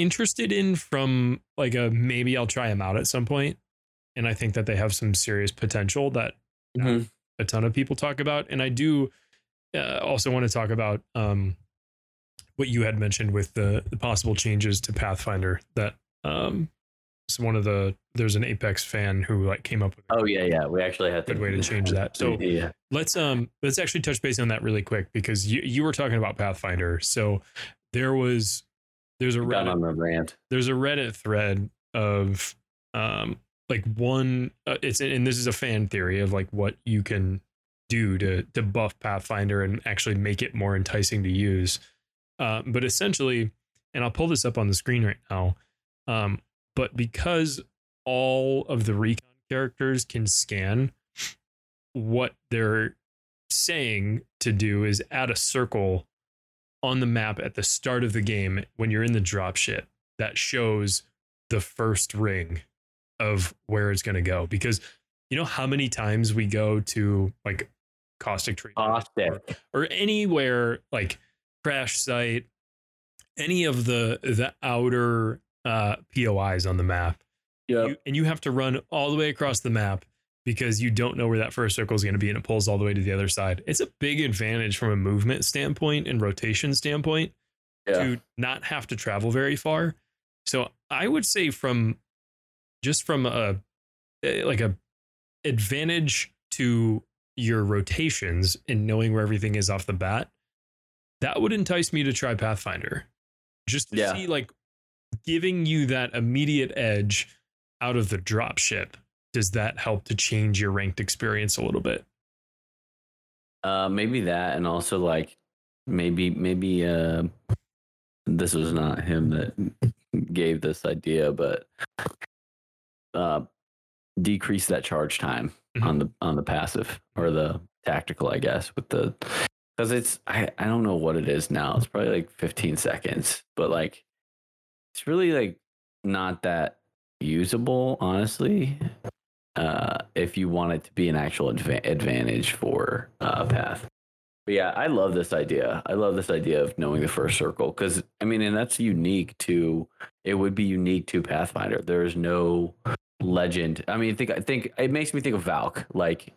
interested in from like a maybe I'll try them out at some point, and I think that they have some serious potential that Mhm. a ton of people talk about. And I do uh, also want to talk about um, what you had mentioned with the, the possible changes to Pathfinder. That um, is one of the there's an Apex fan who like came up with. a Oh yeah, yeah. We actually had to Good way to change that. So [LAUGHS] yeah, let's um let's actually touch base on that really quick because you you were talking about Pathfinder. So there was there's a Reddit, on rant. there's a Reddit thread of um like one uh, it's and this is a fan theory of like what you can do to to buff Pathfinder and actually make it more enticing to use. Uh, but essentially, and I'll pull this up on the screen right now. Um, but because all of the recon characters can scan, what they're saying to do is add a circle on the map at the start of the game when you're in the dropship that shows the first ring of where it's going to go because you know how many times we go to like caustic tree Caustic. or anywhere like crash site any of the the outer uh pois on the map yeah and you have to run all the way across the map because you don't know where that first circle is going to be and it pulls all the way to the other side it's a big advantage from a movement standpoint and rotation standpoint yeah. to not have to travel very far. So I would say from just from a eh, like a advantage to your rotations and knowing where everything is off the bat, that would entice me to try Pathfinder. Just to Yeah. see like giving you that immediate edge out of the drop ship. Does that help to change your ranked experience a little bit? Uh, maybe that, and also like maybe maybe uh, this was not him that gave this idea, but uh, decrease that charge time Mhm. on the on the passive or the tactical, I guess, with the because it's I I don't know what it is now. It's probably like 15 seconds, but like it's really like not that usable, honestly. Uh, if you want it to be an actual adva- advantage for uh, path. But yeah, I love this idea. I love this idea of knowing the first circle because I mean, and that's unique to. It would be unique to Pathfinder. There is no legend. I mean, think I think it makes me think of Valk. Like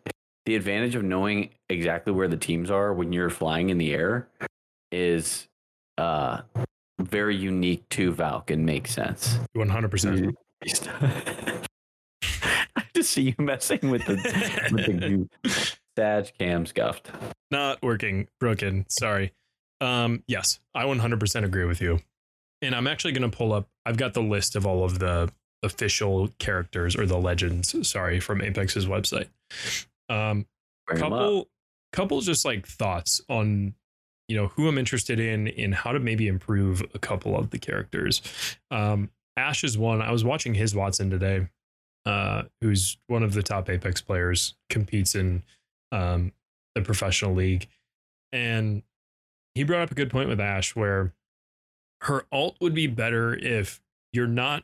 the advantage of knowing exactly where the teams are when you're flying in the air is uh very unique to Valk and makes sense. 100%. I [LAUGHS] [LAUGHS] just see you messing with the with the Sag [LAUGHS] cam scuffed. Not working, broken. Sorry. Um, yes, I 100% agree with you. and I'm actually going to pull up. I've got the list of all of the official characters or the legends. Sorry, from Apex's website. Um, Bring 'em couple, couple, just like thoughts on, you know, who I'm interested in in how to maybe improve a couple of the characters. Um, Ash is one. I was watching Hiswattson today, uh, who's one of the top Apex players, competes in um, the professional league, and he brought up a good point with Ash where her ult would be better if you're not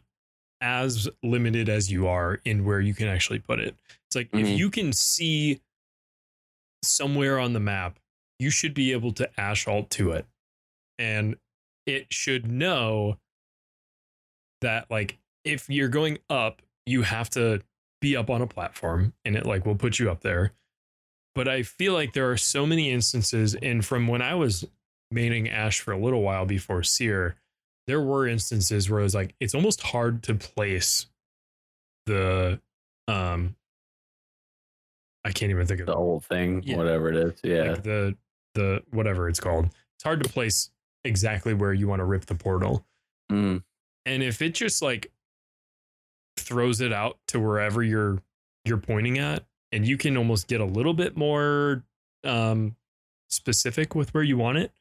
as limited as you are in where you can actually put it. It's like if Mhm. you can see somewhere on the map, you should be able to Ash alt to it. And it should know that like if you're going up, you have to be up on a platform and it like will put you up there. But I feel like there are so many instances, and from when I was maining Ash for a little while before Seer, there were instances where it was like it's almost hard to place the um I can't even think of the old thing, Yeah. whatever it is. Yeah. like the the whatever it's called. It's hard to place exactly where you want to rip the portal. Mm. And if it just like throws it out to wherever you're you're pointing at and you can almost get a little bit more um specific with where you want it,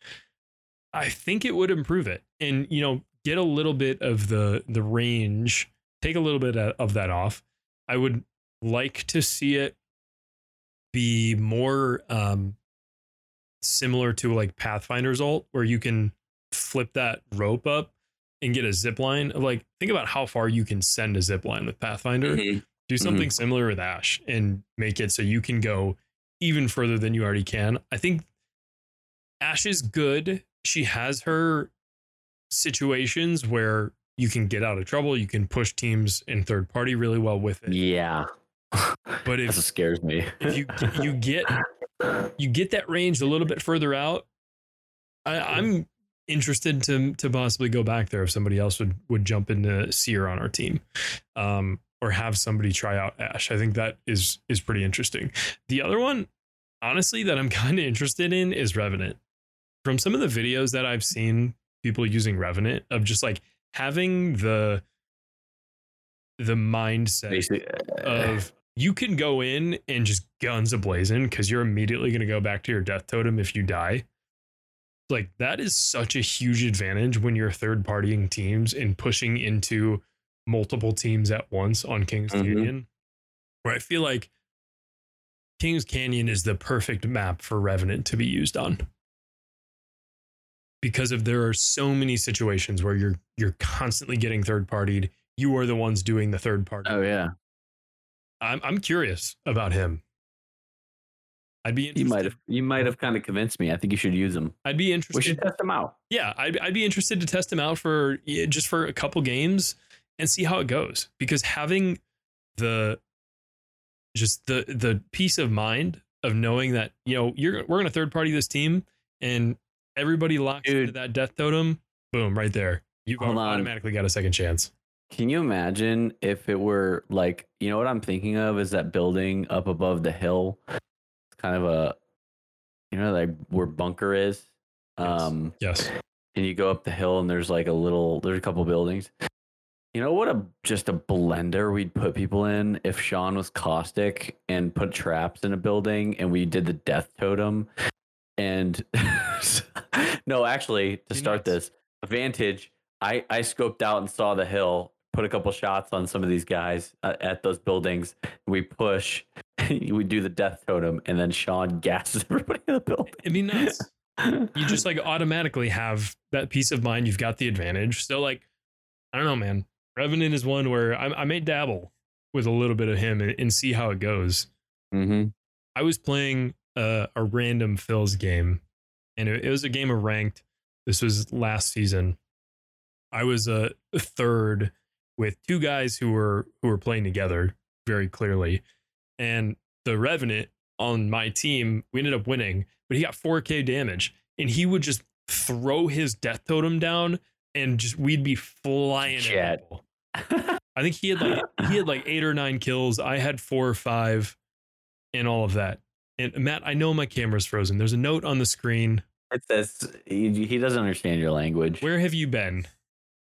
I think it would improve it. And you know, get a little bit of the the range, take a little bit of that off. I would like to see it be more um similar to like Pathfinder's ult where you can flip that rope up and get a zip line. of Like think about how far you can send a zip line with Pathfinder. Mhm. Do something similar with Ash and make it so you can go even further than you already can. I think Ash is good. She has her situations where you can get out of trouble, you can push teams in third party really well with it. Yeah. But [LAUGHS] if scares me. if you you get you get that range a little bit further out, I, I'm interested to to possibly go back there if somebody else would would jump into Seer on our team, um, or have somebody try out Ash. I think that is is pretty interesting. The other one, honestly, that I'm [LAUGHS] kind of interested in is Revenant. From some of the videos that I've seen, people using Revenant of just like having the the mindset Basically, of you can go in and just guns ablazing because you're immediately going to go back to your death totem if you die. Like that is such a huge advantage when you're third partying teams and pushing into multiple teams at once on Kings Mhm. Canyon. Where I feel like Kings Canyon is the perfect map for Revenant to be used on. Because of there are so many situations where you're you're constantly getting third partied. You are the ones doing the third party. oh yeah, I'm I'm curious about him. I'd be you might have you might have kind of convinced me. I think you should use them. I'd be interested. We should test them out. yeah, I'd I'd be interested to test them out for just for a couple games and see how it goes. Because having the just the the peace of mind of knowing that you know you're we're gonna third party this team and everybody locks into that death totem, boom, right there. You've automatically got a second chance. Can you imagine if it were like you know what I'm thinking of is that building up above the hill, kind of a you know like where bunker is, Yes. um, Yes. and you go up the hill and there's like a little there's a couple buildings. You know what a just a blender we'd put people in if Sean was caustic and put traps in a building and we did the death totem and [LAUGHS] no actually to start this advantage I I scoped out and saw the hill put a couple shots on some of these guys uh, at those buildings we push [LAUGHS] we do the death totem and then Sean gasses [LAUGHS] everybody in the building It'd be nuts. you just [LAUGHS] like automatically have that peace of mind. You've got the advantage. So like, I don't know, man. Revenant is one where I, I may dabble with a little bit of him and, and see how it goes. mm-hmm. I was playing a, a random fills game, and it, it was a game of ranked. This was last season. I was a third with two guys who were who were playing together very clearly, and the Revenant on my team, we ended up winning, but he got 4K damage, and he would just throw his death totem down, and just we'd be flying. Jet. I think he had like he had like eight or nine kills. I had four or five, and all of that. And Matt, I know my camera's frozen. There's a note on the screen. It says he, he doesn't understand your language. Where have you been?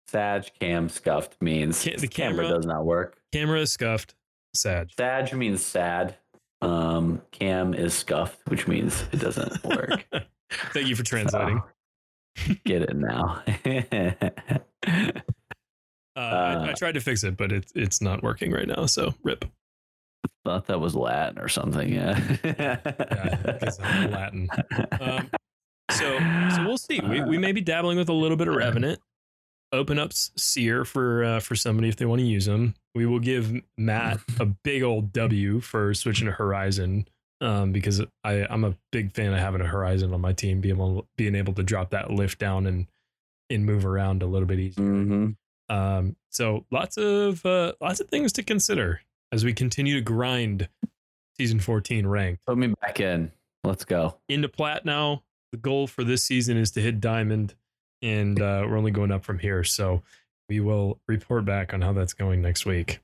Sag cam scuffed means Ca- the camera, camera- does not work. Camera is scuffed. Sad. Sag means sad. Um, cam is scuffed, which means it doesn't [LAUGHS] work. Thank you for translating. So, get it [LAUGHS] now. Uh, I, I Uh, tried to fix it, but it's it's not working right now. So rip. Thought that was Latin or something. Yeah. Yeah, it's Latin. Um, so so we'll see. We we [LAUGHS] may be dabbling with a little bit of Revenant. Open up Seer for uh, for somebody if they want to use them. We will give Matt [LAUGHS] a big old W for switching to Horizon. Um, because I, I'm a big fan of having a Horizon on my team, being able being able to drop that lift down and and move around a little bit easier. Mhm. Um, so lots of uh, lots of things to consider as we continue to grind season 14 ranked Put me back in. Let's go. into plat now. The goal for this season is to hit diamond, and uh, we're only going up from here. So we will report back on how that's going next week.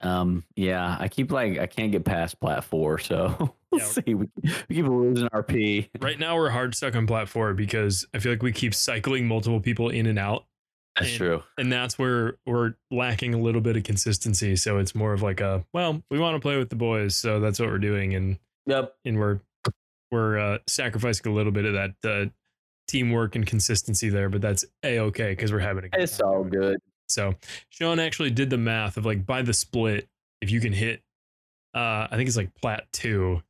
Um, yeah, I keep like I can't get past plat four, so [LAUGHS] we'll Yeah. see. We, we keep losing RP. Right now, we're hard stuck on plat four because I feel like we keep cycling multiple people in and out, That's And- true. and that's where we're lacking a little bit of consistency. So it's more of like a well, we want to play with the boys, so that's what we're doing, and Yep. and we're we're uh, sacrificing a little bit of that uh, teamwork and consistency there, but that's a okay because we're having a good It's time. all good. So Sean actually did the math of like by the split, if you can hit, uh, I think it's like plat two,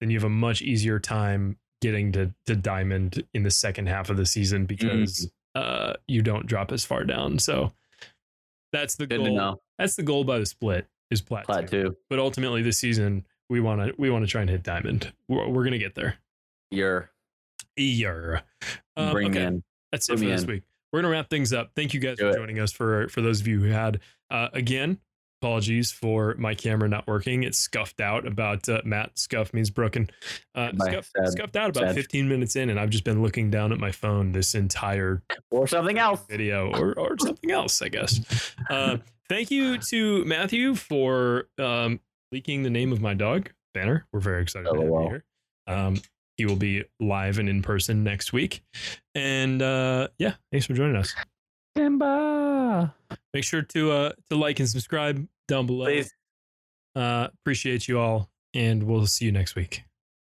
then you have a much easier time getting to to diamond in the second half of the season because uh, you don't drop as far down. So that's the Good goal. That's the goal by the split is plat, Plat two. two. But ultimately, this season we want to we want to try and hit diamond. We're, we're gonna get there. You're Ear. Um, bring okay. in. That's it for this in. week. We're gonna wrap things up. Thank you guys Do for it. joining us. For for those of you who had, uh, again, apologies for my camera not working. It's scuffed out. About uh, Matt scuff means broken. Uh, scuff, scuffed out about Sad. 15 minutes in, and I've just been looking down at my phone this entire Or something else. video, or or something else, I guess. [LAUGHS] Uh, thank you to Matthew for um, leaking the name of my dog, Banner. We're very excited to have you here. Um, he will be live and in person next week. And uh, yeah, thanks for joining us. Simba. Make sure to uh, to like and subscribe down below. Please. Uh, appreciate you all, and we'll see you next week.